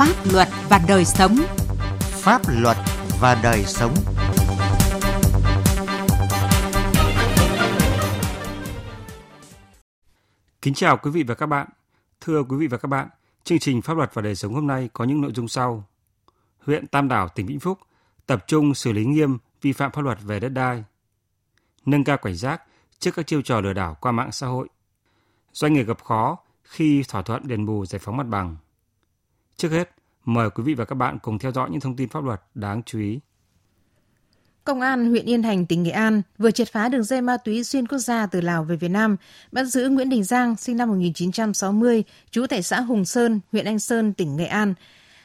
Pháp luật và đời sống. Pháp luật và đời sống. Kính chào quý vị và các bạn. Thưa quý vị và các bạn, chương trình Pháp luật và đời sống hôm nay có những nội dung sau. Huyện Tam Đảo, tỉnh Vĩnh Phúc tập trung xử lý nghiêm vi phạm pháp luật về đất đai. Nâng cao cảnh giác trước các chiêu trò lừa đảo qua mạng xã hội. Doanh nghiệp gặp khó khi thỏa thuận đền bù giải phóng mặt bằng. Trước hết, mời quý vị và các bạn cùng theo dõi những thông tin pháp luật đáng chú ý. Công an huyện Yên Thành, tỉnh Nghệ An vừa triệt phá đường dây ma túy xuyên quốc gia từ Lào về Việt Nam, bắt giữ Nguyễn Đình Giang, sinh năm 1960, trú tại xã Hùng Sơn, huyện Anh Sơn, tỉnh Nghệ An.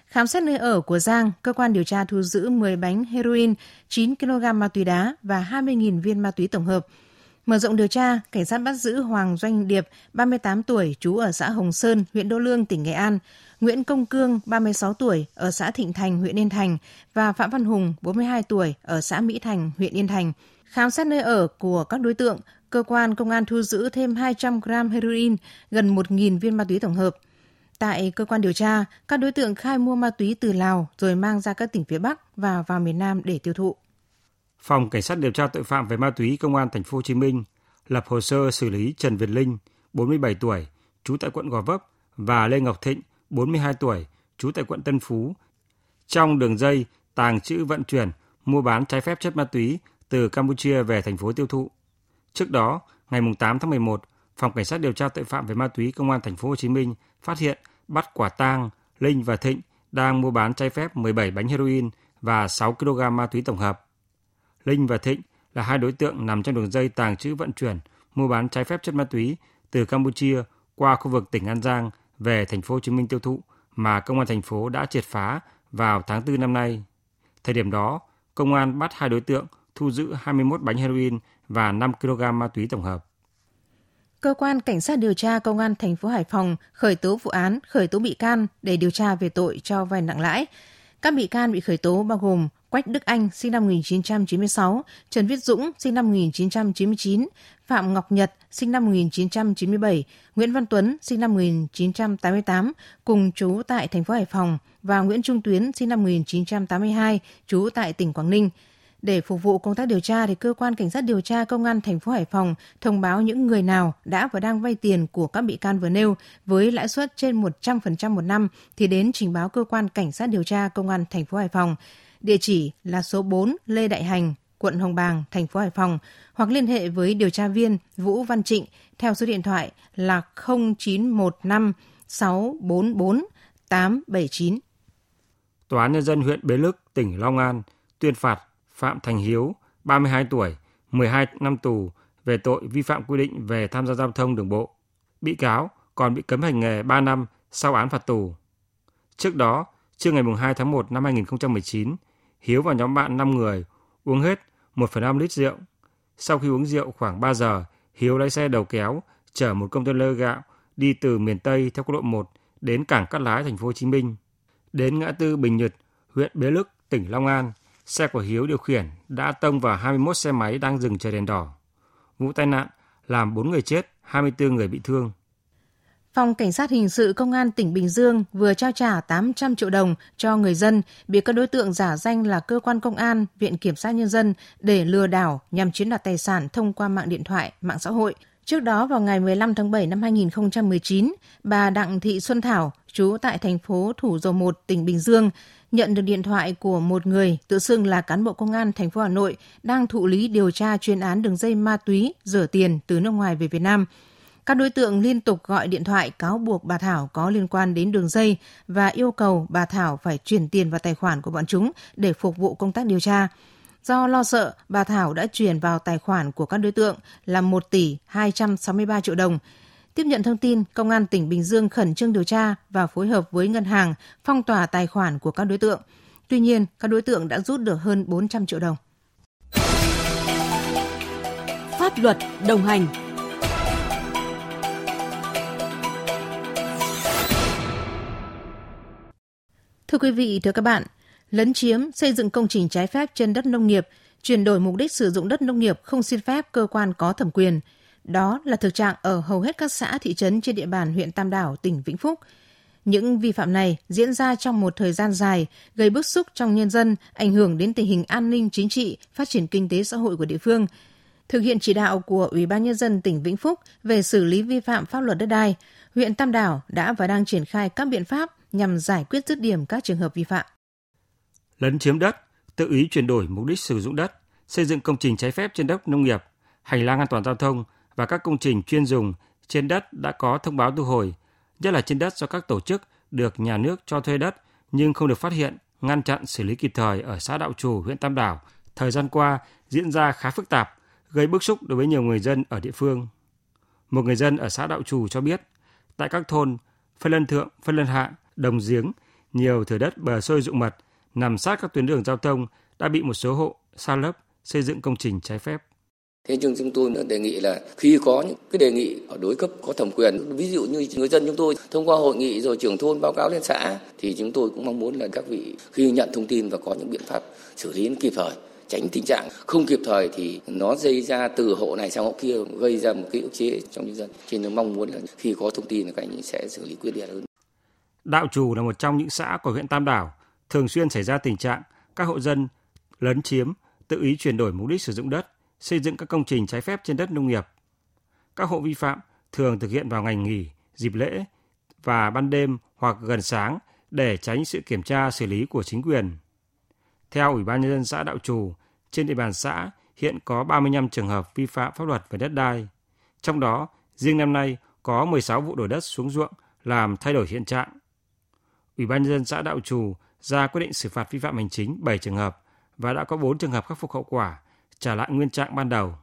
Khám xét nơi ở của Giang, cơ quan điều tra thu giữ 10 bánh heroin, 9 kg ma túy đá và 20.000 viên ma túy tổng hợp – Mở rộng điều tra, cảnh sát bắt giữ Hoàng Doanh Điệp, 38 tuổi, trú ở xã Hồng Sơn, huyện Đô Lương, tỉnh Nghệ An, Nguyễn Công Cương, 36 tuổi, ở xã Thịnh Thành, huyện Yên Thành và Phạm Văn Hùng, 42 tuổi, ở xã Mỹ Thành, huyện Yên Thành. Khám xét nơi ở của các đối tượng, cơ quan công an thu giữ thêm 200 gram heroin, gần 1.000 viên ma túy tổng hợp. Tại cơ quan điều tra, các đối tượng khai mua ma túy từ Lào rồi mang ra các tỉnh phía Bắc và vào miền Nam để tiêu thụ. Phòng Cảnh sát điều tra tội phạm về ma túy Công an thành phố Hồ Chí Minh lập hồ sơ xử lý Trần Việt Linh, 47 tuổi, trú tại quận Gò Vấp và Lê Ngọc Thịnh, 42 tuổi, trú tại quận Tân Phú trong đường dây tàng trữ vận chuyển, mua bán trái phép chất ma túy từ Campuchia về thành phố tiêu thụ. Trước đó, ngày 8 tháng 11, Phòng Cảnh sát điều tra tội phạm về ma túy Công an thành phố Hồ Chí Minh phát hiện bắt quả tang Linh và Thịnh đang mua bán trái phép 17 bánh heroin và 6 kg ma túy tổng hợp. Linh và Thịnh là hai đối tượng nằm trong đường dây tàng trữ vận chuyển, mua bán trái phép chất ma túy từ Campuchia qua khu vực tỉnh An Giang về thành phố Hồ Chí Minh tiêu thụ mà công an thành phố đã triệt phá vào tháng 4 năm nay. Thời điểm đó, công an bắt hai đối tượng thu giữ 21 bánh heroin và 5 kg ma túy tổng hợp. Cơ quan cảnh sát điều tra công an thành phố Hải Phòng khởi tố vụ án, khởi tố bị can để điều tra về tội cho vay nặng lãi. Các bị can bị khởi tố bao gồm Quách Đức Anh sinh năm 1996, Trần Viết Dũng sinh năm 1999, Phạm Ngọc Nhật sinh năm 1997, Nguyễn Văn Tuấn sinh năm 1988 cùng chú tại thành phố Hải Phòng và Nguyễn Trung Tuyến sinh năm 1982 trú tại tỉnh Quảng Ninh. Để phục vụ công tác điều tra thì cơ quan cảnh sát điều tra công an thành phố Hải Phòng thông báo những người nào đã và đang vay tiền của các bị can vừa nêu với lãi suất trên 100% một năm thì đến trình báo cơ quan cảnh sát điều tra công an thành phố Hải Phòng. Địa chỉ là số 4 Lê Đại Hành, quận Hồng Bàng, thành phố Hải Phòng hoặc liên hệ với điều tra viên Vũ Văn Trịnh theo số điện thoại là 0915 644 879. Tòa án Nhân dân huyện Bến Lức, tỉnh Long An tuyên phạt Phạm Thành Hiếu, 32 tuổi, 12 năm tù về tội vi phạm quy định về tham gia giao thông đường bộ. Bị cáo còn bị cấm hành nghề 3 năm sau án phạt tù. Trước đó, trưa ngày 2 tháng 1 năm 2019, Hiếu và nhóm bạn 5 người uống hết 1,5 lít rượu. Sau khi uống rượu khoảng 3 giờ, Hiếu lái xe đầu kéo chở một container gạo đi từ miền Tây theo quốc lộ 1 đến cảng Cát Lái thành phố Hồ Chí Minh. Đến ngã tư Bình Nhật, huyện Bế Lức, tỉnh Long An, xe của Hiếu điều khiển đã tông vào 21 xe máy đang dừng chờ đèn đỏ. Vụ tai nạn làm 4 người chết, 24 người bị thương. Phòng Cảnh sát Hình sự Công an tỉnh Bình Dương vừa trao trả 800 triệu đồng cho người dân bị các đối tượng giả danh là cơ quan công an, viện kiểm sát nhân dân để lừa đảo nhằm chiếm đoạt tài sản thông qua mạng điện thoại, mạng xã hội. Trước đó vào ngày 15 tháng 7 năm 2019, bà Đặng Thị Xuân Thảo, trú tại thành phố Thủ Dầu Một, tỉnh Bình Dương, nhận được điện thoại của một người tự xưng là cán bộ công an thành phố Hà Nội đang thụ lý điều tra chuyên án đường dây ma túy rửa tiền từ nước ngoài về Việt Nam – các đối tượng liên tục gọi điện thoại cáo buộc bà Thảo có liên quan đến đường dây và yêu cầu bà Thảo phải chuyển tiền vào tài khoản của bọn chúng để phục vụ công tác điều tra. Do lo sợ, bà Thảo đã chuyển vào tài khoản của các đối tượng là 1 tỷ 263 triệu đồng. Tiếp nhận thông tin, Công an tỉnh Bình Dương khẩn trương điều tra và phối hợp với ngân hàng phong tỏa tài khoản của các đối tượng. Tuy nhiên, các đối tượng đã rút được hơn 400 triệu đồng. Pháp luật đồng hành Thưa quý vị, thưa các bạn, lấn chiếm, xây dựng công trình trái phép trên đất nông nghiệp, chuyển đổi mục đích sử dụng đất nông nghiệp không xin phép cơ quan có thẩm quyền. Đó là thực trạng ở hầu hết các xã thị trấn trên địa bàn huyện Tam Đảo, tỉnh Vĩnh Phúc. Những vi phạm này diễn ra trong một thời gian dài, gây bức xúc trong nhân dân, ảnh hưởng đến tình hình an ninh chính trị, phát triển kinh tế xã hội của địa phương. Thực hiện chỉ đạo của Ủy ban Nhân dân tỉnh Vĩnh Phúc về xử lý vi phạm pháp luật đất đai, huyện Tam Đảo đã và đang triển khai các biện pháp nhằm giải quyết dứt điểm các trường hợp vi phạm. Lấn chiếm đất, tự ý chuyển đổi mục đích sử dụng đất, xây dựng công trình trái phép trên đất nông nghiệp, hành lang an toàn giao thông và các công trình chuyên dùng trên đất đã có thông báo thu hồi, nhất là trên đất do các tổ chức được nhà nước cho thuê đất nhưng không được phát hiện, ngăn chặn xử lý kịp thời ở xã Đạo Trù, huyện Tam Đảo, thời gian qua diễn ra khá phức tạp, gây bức xúc đối với nhiều người dân ở địa phương. Một người dân ở xã Đạo Trù cho biết, tại các thôn Phân Lân Thượng, Phân Lân Hạ, Đồng Giếng, nhiều thửa đất bờ sôi dụng mật nằm sát các tuyến đường giao thông đã bị một số hộ sa lấp xây dựng công trình trái phép. Thế nhưng chúng tôi đề nghị là khi có những cái đề nghị ở đối cấp có thẩm quyền, ví dụ như người dân chúng tôi thông qua hội nghị rồi trưởng thôn báo cáo lên xã thì chúng tôi cũng mong muốn là các vị khi nhận thông tin và có những biện pháp xử lý kịp thời tránh tình trạng không kịp thời thì nó dây ra từ hộ này sang hộ kia gây ra một cái ức chế trong nhân dân. Cho nên mong muốn là khi có thông tin là các anh sẽ xử lý quyết liệt hơn. Đạo Trù là một trong những xã của huyện Tam Đảo thường xuyên xảy ra tình trạng các hộ dân lấn chiếm, tự ý chuyển đổi mục đích sử dụng đất, xây dựng các công trình trái phép trên đất nông nghiệp. Các hộ vi phạm thường thực hiện vào ngày nghỉ, dịp lễ và ban đêm hoặc gần sáng để tránh sự kiểm tra xử lý của chính quyền. Theo Ủy ban nhân dân xã Đạo Trù, trên địa bàn xã hiện có 35 trường hợp vi phạm pháp luật về đất đai. Trong đó, riêng năm nay có 16 vụ đổi đất xuống ruộng làm thay đổi hiện trạng. Ủy ban nhân dân xã Đạo Trù ra quyết định xử phạt vi phạm hành chính 7 trường hợp và đã có 4 trường hợp khắc phục hậu quả, trả lại nguyên trạng ban đầu.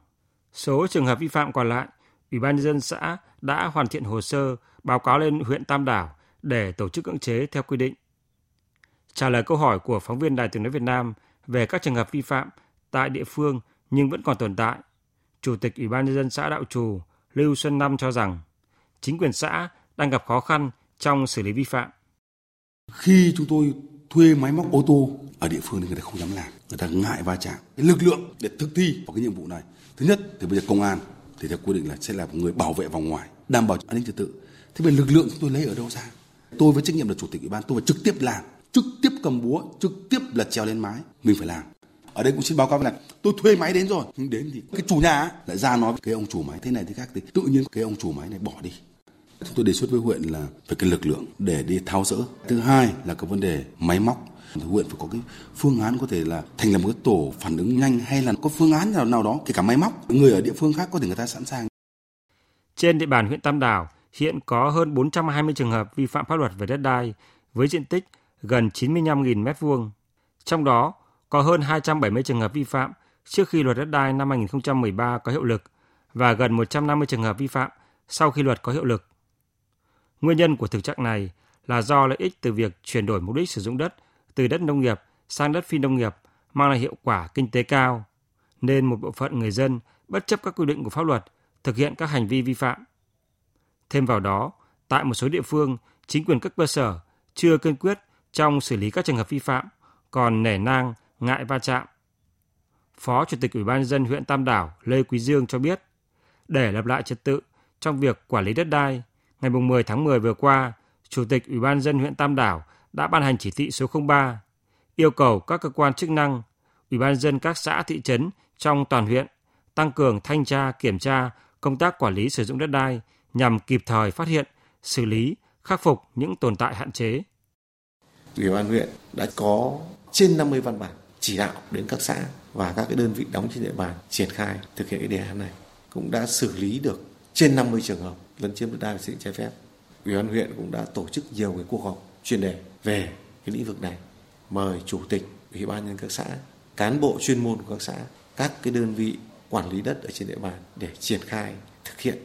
Số trường hợp vi phạm còn lại, Ủy ban nhân dân xã đã hoàn thiện hồ sơ báo cáo lên huyện Tam Đảo để tổ chức cưỡng chế theo quy định. Trả lời câu hỏi của phóng viên Đài Tiếng nói Việt Nam về các trường hợp vi phạm tại địa phương nhưng vẫn còn tồn tại, Chủ tịch Ủy ban nhân dân xã Đạo Trù Lưu Xuân Năm cho rằng chính quyền xã đang gặp khó khăn trong xử lý vi phạm. Khi chúng tôi thuê máy móc ô tô ở địa phương thì người ta không dám làm, người ta ngại va chạm. Cái lực lượng để thực thi vào cái nhiệm vụ này, thứ nhất thì bây giờ công an thì theo quy định là sẽ là một người bảo vệ vòng ngoài, đảm bảo an ninh trật tự. Thế bây lực lượng chúng tôi lấy ở đâu ra? Tôi với trách nhiệm là chủ tịch ủy ban, tôi phải trực tiếp làm, trực tiếp cầm búa, trực tiếp là trèo lên mái, mình phải làm. Ở đây cũng xin báo cáo là tôi thuê máy đến rồi, nhưng đến thì cái chủ nhà lại ra nói cái ông chủ máy thế này thế khác thì tự nhiên cái ông chủ máy này bỏ đi. Chúng tôi đề xuất với huyện là phải cái lực lượng để đi tháo rỡ. Thứ hai là cái vấn đề máy móc huyện phải có cái phương án có thể là thành lập một cái tổ phản ứng nhanh hay là có phương án nào nào đó, kể cả máy móc người ở địa phương khác có thể người ta sẵn sàng trên địa bàn huyện Tam Đảo, hiện có hơn 420 trường hợp vi phạm pháp luật về đất đai với diện tích gần 95.000 m2. Trong đó, có hơn 270 trường hợp vi phạm trước khi luật đất đai năm 2013 có hiệu lực và gần 150 trường hợp vi phạm sau khi luật có hiệu lực. Nguyên nhân của thực trạng này là do lợi ích từ việc chuyển đổi mục đích sử dụng đất từ đất nông nghiệp sang đất phi nông nghiệp mang lại hiệu quả kinh tế cao, nên một bộ phận người dân bất chấp các quy định của pháp luật thực hiện các hành vi vi phạm. Thêm vào đó, tại một số địa phương, chính quyền các cơ sở chưa kiên quyết trong xử lý các trường hợp vi phạm, còn nể nang, ngại va chạm. Phó Chủ tịch Ủy ban dân huyện Tam Đảo Lê Quý Dương cho biết, để lập lại trật tự trong việc quản lý đất đai, ngày 10 tháng 10 vừa qua, Chủ tịch Ủy ban dân huyện Tam Đảo đã ban hành chỉ thị số 03 yêu cầu các cơ quan chức năng, ủy ban dân các xã thị trấn trong toàn huyện tăng cường thanh tra kiểm tra công tác quản lý sử dụng đất đai nhằm kịp thời phát hiện, xử lý, khắc phục những tồn tại hạn chế. Ủy ban huyện đã có trên 50 văn bản chỉ đạo đến các xã và các cái đơn vị đóng trên địa bàn triển khai thực hiện cái đề án này cũng đã xử lý được trên 50 trường hợp lấn chiếm đất đai và xây dựng trái phép. Ủy ban huyện cũng đã tổ chức nhiều cái cuộc họp chuyên đề về cái lĩnh vực này mời chủ tịch, ủy ban nhân các xã, cán bộ chuyên môn của các xã, các cái đơn vị quản lý đất ở trên địa bàn để triển khai, thực hiện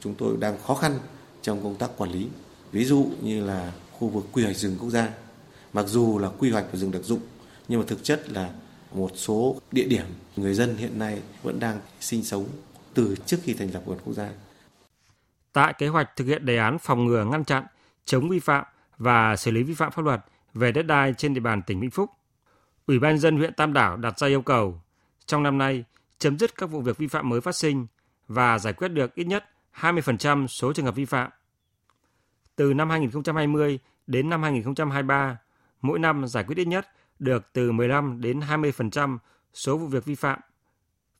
chúng tôi đang khó khăn trong công tác quản lý ví dụ như là khu vực quy hoạch rừng quốc gia mặc dù là quy hoạch của rừng đặc dụng, nhưng mà thực chất là một số địa điểm người dân hiện nay vẫn đang sinh sống từ trước khi thành lập vườn quốc gia. Tại kế hoạch thực hiện đề án phòng ngừa ngăn chặn, chống vi phạm và xử lý vi phạm pháp luật về đất đai trên địa bàn tỉnh Vĩnh Phúc. Ủy ban dân huyện Tam Đảo đặt ra yêu cầu trong năm nay chấm dứt các vụ việc vi phạm mới phát sinh và giải quyết được ít nhất 20% số trường hợp vi phạm. Từ năm 2020 đến năm 2023, mỗi năm giải quyết ít nhất được từ 15 đến 20% số vụ việc vi phạm.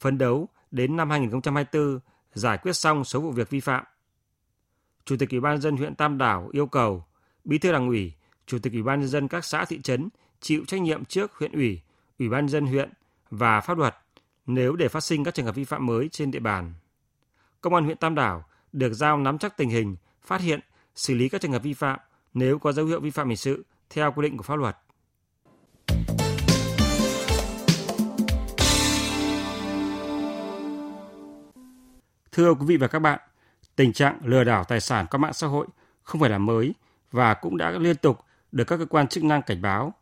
Phấn đấu đến năm 2024 giải quyết xong số vụ việc vi phạm. Chủ tịch Ủy ban dân huyện Tam Đảo yêu cầu Bí thư Đảng ủy, Chủ tịch Ủy ban nhân dân các xã thị trấn chịu trách nhiệm trước huyện ủy, Ủy ban dân huyện và pháp luật nếu để phát sinh các trường hợp vi phạm mới trên địa bàn. Công an huyện Tam Đảo được giao nắm chắc tình hình, phát hiện, xử lý các trường hợp vi phạm nếu có dấu hiệu vi phạm hình sự theo quy định của pháp luật. Thưa quý vị và các bạn, tình trạng lừa đảo tài sản qua mạng xã hội không phải là mới và cũng đã liên tục được các cơ quan chức năng cảnh báo.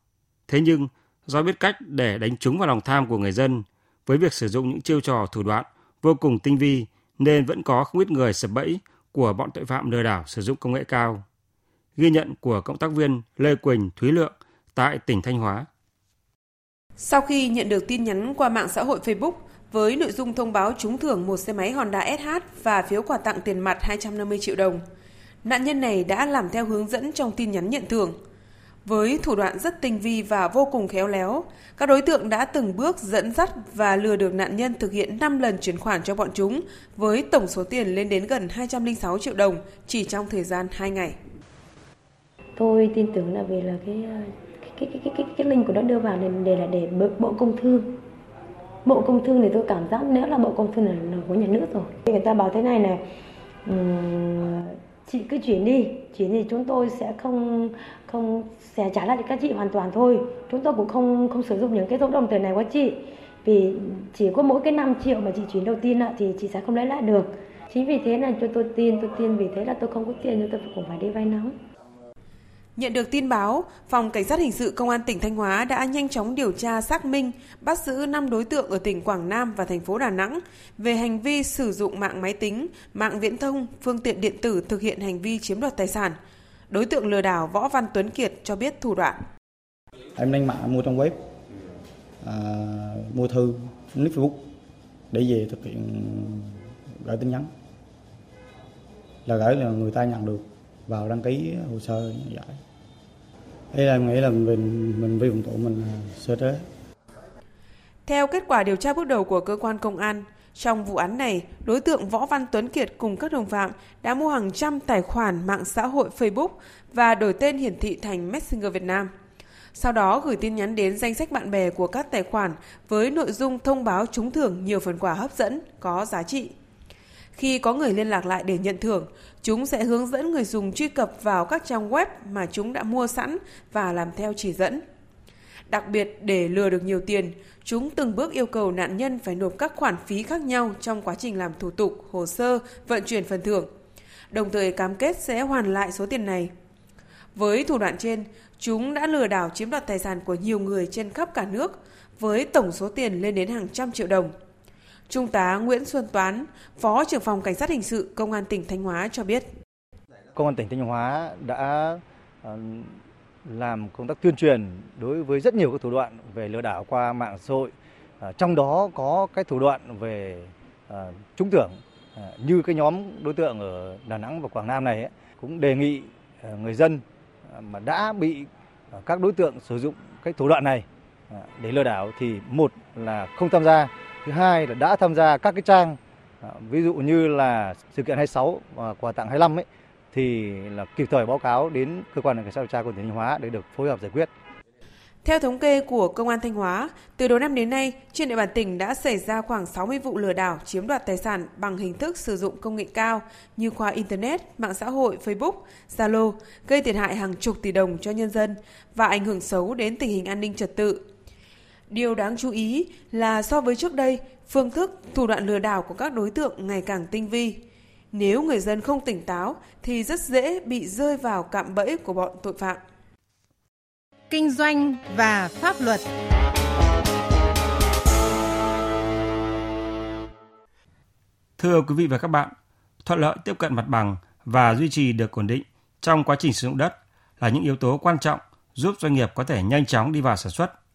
Thế nhưng, do biết cách để đánh trúng vào lòng tham của người dân với việc sử dụng những chiêu trò thủ đoạn vô cùng tinh vi nên vẫn có không ít người sập bẫy của bọn tội phạm lừa đảo sử dụng công nghệ cao. Ghi nhận của cộng tác viên Lê Quỳnh Thúy Lượng tại tỉnh Thanh Hóa. Sau khi nhận được tin nhắn qua mạng xã hội Facebook với nội dung thông báo trúng thưởng một xe máy Honda SH và phiếu quà tặng tiền mặt 250 triệu đồng, nạn nhân này đã làm theo hướng dẫn trong tin nhắn nhận thưởng – với thủ đoạn rất tinh vi và vô cùng khéo léo, các đối tượng đã từng bước dẫn dắt và lừa được nạn nhân thực hiện 5 lần chuyển khoản cho bọn chúng với tổng số tiền lên đến gần 206 triệu đồng chỉ trong thời gian 2 ngày. Tôi tin tưởng là vì là ờ, cái cái cái cái cái, cái link của nó đưa vào để, để là để bộ công thương bộ công thương thì tôi cảm giác nếu là bộ công thương là, là của nhà nước rồi. Người ta bảo thế này này um, chị cứ chuyển đi chuyển thì chúng tôi sẽ không không sẽ trả lại cho các chị hoàn toàn thôi. Chúng tôi cũng không không sử dụng những cái số đồng tiền này của chị. Vì chỉ có mỗi cái 5 triệu mà chị chuyển đầu tiên thì chị sẽ không lấy lại được. Chính vì thế là cho tôi tin tôi tin vì thế là tôi không có tiền nên tôi cũng phải đi vay nóng. Nhận được tin báo, Phòng Cảnh sát Hình sự Công an tỉnh Thanh Hóa đã nhanh chóng điều tra xác minh, bắt giữ 5 đối tượng ở tỉnh Quảng Nam và thành phố Đà Nẵng về hành vi sử dụng mạng máy tính, mạng viễn thông, phương tiện điện tử thực hiện hành vi chiếm đoạt tài sản. Đối tượng lừa đảo Võ Văn Tuấn Kiệt cho biết thủ đoạn. Em lên mạng mua trong web, à, mua thư, nick Facebook để về thực hiện gửi tin nhắn. Là gửi là người ta nhận được vào đăng ký hồ sơ giải Thế là em nghĩ là mình mình vi phạm tội mình sơ chế. Theo kết quả điều tra bước đầu của cơ quan công an, trong vụ án này, đối tượng Võ Văn Tuấn Kiệt cùng các đồng phạm đã mua hàng trăm tài khoản mạng xã hội Facebook và đổi tên hiển thị thành Messenger Việt Nam. Sau đó gửi tin nhắn đến danh sách bạn bè của các tài khoản với nội dung thông báo trúng thưởng nhiều phần quà hấp dẫn, có giá trị. Khi có người liên lạc lại để nhận thưởng, chúng sẽ hướng dẫn người dùng truy cập vào các trang web mà chúng đã mua sẵn và làm theo chỉ dẫn. Đặc biệt để lừa được nhiều tiền, chúng từng bước yêu cầu nạn nhân phải nộp các khoản phí khác nhau trong quá trình làm thủ tục, hồ sơ, vận chuyển phần thưởng. Đồng thời cam kết sẽ hoàn lại số tiền này. Với thủ đoạn trên, chúng đã lừa đảo chiếm đoạt tài sản của nhiều người trên khắp cả nước với tổng số tiền lên đến hàng trăm triệu đồng. Trung tá Nguyễn Xuân Toán, Phó trưởng phòng Cảnh sát Hình sự Công an tỉnh Thanh Hóa cho biết. Công an tỉnh Thanh Hóa đã ờ, làm công tác tuyên truyền đối với rất nhiều các thủ đoạn về lừa đảo qua mạng xã hội. Ờ, trong đó có cái thủ đoạn về ờ, trúng thưởng như cái nhóm đối tượng ở Đà Nẵng và Quảng Nam này cũng đề nghị người dân mà đã bị các đối tượng sử dụng cái thủ đoạn này để lừa đảo thì một là không tham gia Thứ hai là đã tham gia các cái trang à, ví dụ như là sự kiện 26 và quà tặng 25 ấy thì là kịp thời báo cáo đến cơ quan cảnh sát điều tra của tỉnh Thanh Hóa để được phối hợp giải quyết. Theo thống kê của Công an Thanh Hóa, từ đầu năm đến nay, trên địa bàn tỉnh đã xảy ra khoảng 60 vụ lừa đảo chiếm đoạt tài sản bằng hình thức sử dụng công nghệ cao như qua Internet, mạng xã hội Facebook, Zalo, gây thiệt hại hàng chục tỷ đồng cho nhân dân và ảnh hưởng xấu đến tình hình an ninh trật tự, Điều đáng chú ý là so với trước đây, phương thức, thủ đoạn lừa đảo của các đối tượng ngày càng tinh vi. Nếu người dân không tỉnh táo thì rất dễ bị rơi vào cạm bẫy của bọn tội phạm. Kinh doanh và pháp luật Thưa quý vị và các bạn, thuận lợi tiếp cận mặt bằng và duy trì được ổn định trong quá trình sử dụng đất là những yếu tố quan trọng giúp doanh nghiệp có thể nhanh chóng đi vào sản xuất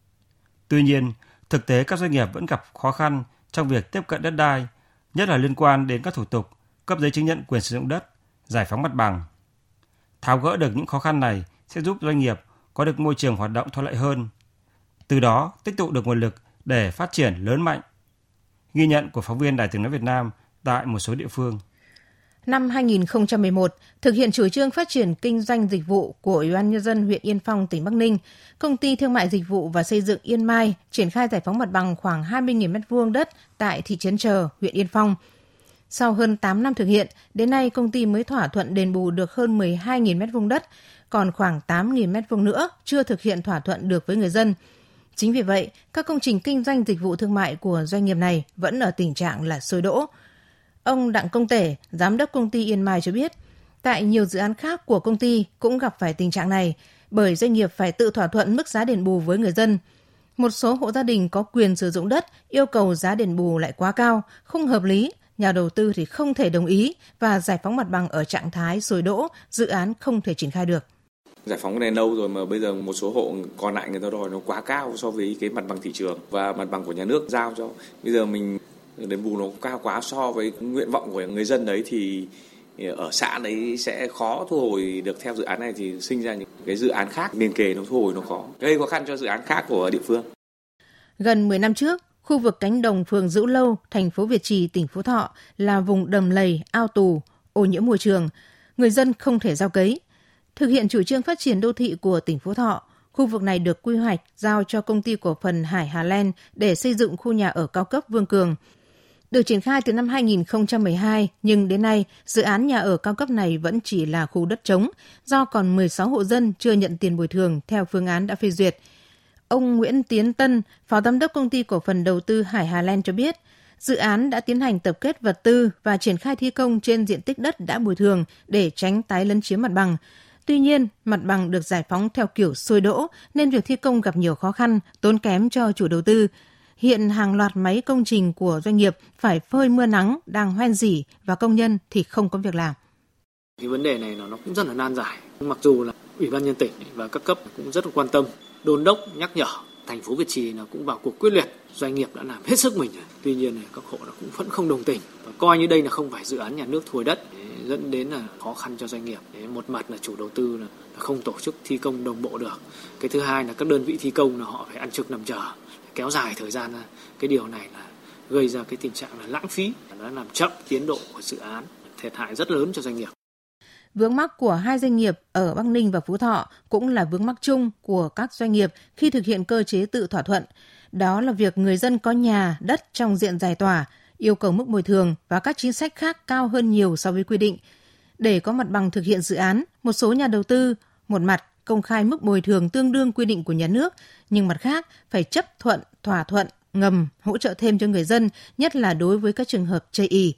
Tuy nhiên, thực tế các doanh nghiệp vẫn gặp khó khăn trong việc tiếp cận đất đai, nhất là liên quan đến các thủ tục cấp giấy chứng nhận quyền sử dụng đất, giải phóng mặt bằng. Tháo gỡ được những khó khăn này sẽ giúp doanh nghiệp có được môi trường hoạt động thuận lợi hơn. Từ đó tích tụ được nguồn lực để phát triển lớn mạnh. Ghi nhận của phóng viên Đài tiếng nói Việt Nam tại một số địa phương. Năm 2011, thực hiện chủ trương phát triển kinh doanh dịch vụ của Ủy ban nhân dân huyện Yên Phong, tỉnh Bắc Ninh, công ty thương mại dịch vụ và xây dựng Yên Mai triển khai giải phóng mặt bằng khoảng 20.000 m2 đất tại thị trấn Chờ, huyện Yên Phong. Sau hơn 8 năm thực hiện, đến nay công ty mới thỏa thuận đền bù được hơn 12.000 m2 đất, còn khoảng 8.000 m2 nữa chưa thực hiện thỏa thuận được với người dân. Chính vì vậy, các công trình kinh doanh dịch vụ thương mại của doanh nghiệp này vẫn ở tình trạng là sôi đỗ. Ông Đặng Công Tể, giám đốc công ty Yên Mai cho biết, tại nhiều dự án khác của công ty cũng gặp phải tình trạng này, bởi doanh nghiệp phải tự thỏa thuận mức giá đền bù với người dân. Một số hộ gia đình có quyền sử dụng đất yêu cầu giá đền bù lại quá cao, không hợp lý, nhà đầu tư thì không thể đồng ý và giải phóng mặt bằng ở trạng thái sôi đỗ, dự án không thể triển khai được giải phóng cái này lâu rồi mà bây giờ một số hộ còn lại người ta đòi nó quá cao so với cái mặt bằng thị trường và mặt bằng của nhà nước giao cho bây giờ mình đền bù nó cao quá so với nguyện vọng của người dân đấy thì ở xã đấy sẽ khó thu hồi được theo dự án này thì sinh ra những cái dự án khác liền kề nó thu hồi nó khó gây khó khăn cho dự án khác của địa phương gần 10 năm trước khu vực cánh đồng phường Dữ Lâu, thành phố Việt Trì, tỉnh Phú Thọ là vùng đầm lầy, ao tù, ô nhiễm môi trường. Người dân không thể giao cấy. Thực hiện chủ trương phát triển đô thị của tỉnh Phú Thọ, khu vực này được quy hoạch giao cho công ty cổ phần Hải Hà Lan để xây dựng khu nhà ở cao cấp Vương Cường. Được triển khai từ năm 2012, nhưng đến nay, dự án nhà ở cao cấp này vẫn chỉ là khu đất trống, do còn 16 hộ dân chưa nhận tiền bồi thường theo phương án đã phê duyệt. Ông Nguyễn Tiến Tân, Phó Giám đốc Công ty Cổ phần Đầu tư Hải Hà Lan cho biết, dự án đã tiến hành tập kết vật tư và triển khai thi công trên diện tích đất đã bồi thường để tránh tái lấn chiếm mặt bằng. Tuy nhiên, mặt bằng được giải phóng theo kiểu sôi đỗ nên việc thi công gặp nhiều khó khăn, tốn kém cho chủ đầu tư. Hiện hàng loạt máy công trình của doanh nghiệp phải phơi mưa nắng, đang hoen dỉ và công nhân thì không có việc làm. Cái vấn đề này nó cũng rất là nan giải. Mặc dù là Ủy ban nhân tỉnh và các cấp cũng rất là quan tâm, đôn đốc, nhắc nhở. Thành phố Việt Trì nó cũng vào cuộc quyết liệt. Doanh nghiệp đã làm hết sức mình. rồi. Tuy nhiên các hộ cũng vẫn không đồng tình và coi như đây là không phải dự án nhà nước thu đất dẫn đến là khó khăn cho doanh nghiệp. Một mặt là chủ đầu tư là không tổ chức thi công đồng bộ được. Cái thứ hai là các đơn vị thi công là họ phải ăn trực nằm chờ, kéo dài thời gian ra. Cái điều này là gây ra cái tình trạng là lãng phí, nó làm chậm tiến độ của dự án, thiệt hại rất lớn cho doanh nghiệp. Vướng mắc của hai doanh nghiệp ở Bắc Ninh và Phú Thọ cũng là vướng mắc chung của các doanh nghiệp khi thực hiện cơ chế tự thỏa thuận. Đó là việc người dân có nhà, đất trong diện giải tỏa, yêu cầu mức bồi thường và các chính sách khác cao hơn nhiều so với quy định. Để có mặt bằng thực hiện dự án, một số nhà đầu tư một mặt công khai mức bồi thường tương đương quy định của nhà nước, nhưng mặt khác phải chấp thuận thỏa thuận ngầm hỗ trợ thêm cho người dân, nhất là đối với các trường hợp chây ì.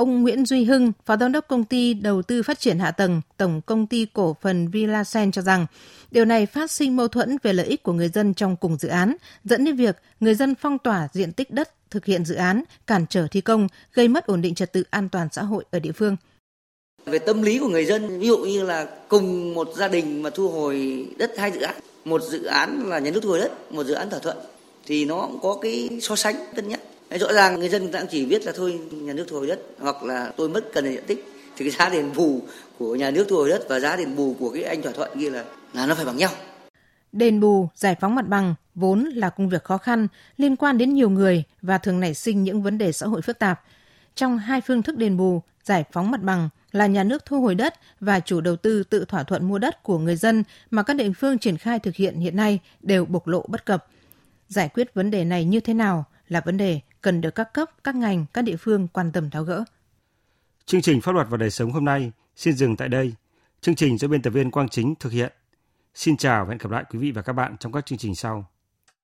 Ông Nguyễn Duy Hưng, Phó Giám đốc Công ty Đầu tư Phát triển Hạ tầng, Tổng Công ty Cổ phần Villasen cho rằng, điều này phát sinh mâu thuẫn về lợi ích của người dân trong cùng dự án, dẫn đến việc người dân phong tỏa diện tích đất thực hiện dự án, cản trở thi công, gây mất ổn định trật tự an toàn xã hội ở địa phương. Về tâm lý của người dân, ví dụ như là cùng một gia đình mà thu hồi đất hai dự án, một dự án là nhà nước thu hồi đất, một dự án thỏa thuận, thì nó cũng có cái so sánh cân nhắc rõ ràng người dân cũng chỉ biết là thôi nhà nước thu hồi đất hoặc là tôi mất cần diện tích thì cái giá đền bù của nhà nước thu hồi đất và giá đền bù của cái anh thỏa thuận kia là là nó phải bằng nhau. Đền bù, giải phóng mặt bằng vốn là công việc khó khăn liên quan đến nhiều người và thường nảy sinh những vấn đề xã hội phức tạp. Trong hai phương thức đền bù, giải phóng mặt bằng là nhà nước thu hồi đất và chủ đầu tư tự thỏa thuận mua đất của người dân mà các địa phương triển khai thực hiện hiện nay đều bộc lộ bất cập. Giải quyết vấn đề này như thế nào là vấn đề cần được các cấp, các ngành, các địa phương quan tâm tháo gỡ. Chương trình Pháp luật và đời sống hôm nay xin dừng tại đây. Chương trình do biên tập viên Quang Chính thực hiện. Xin chào và hẹn gặp lại quý vị và các bạn trong các chương trình sau.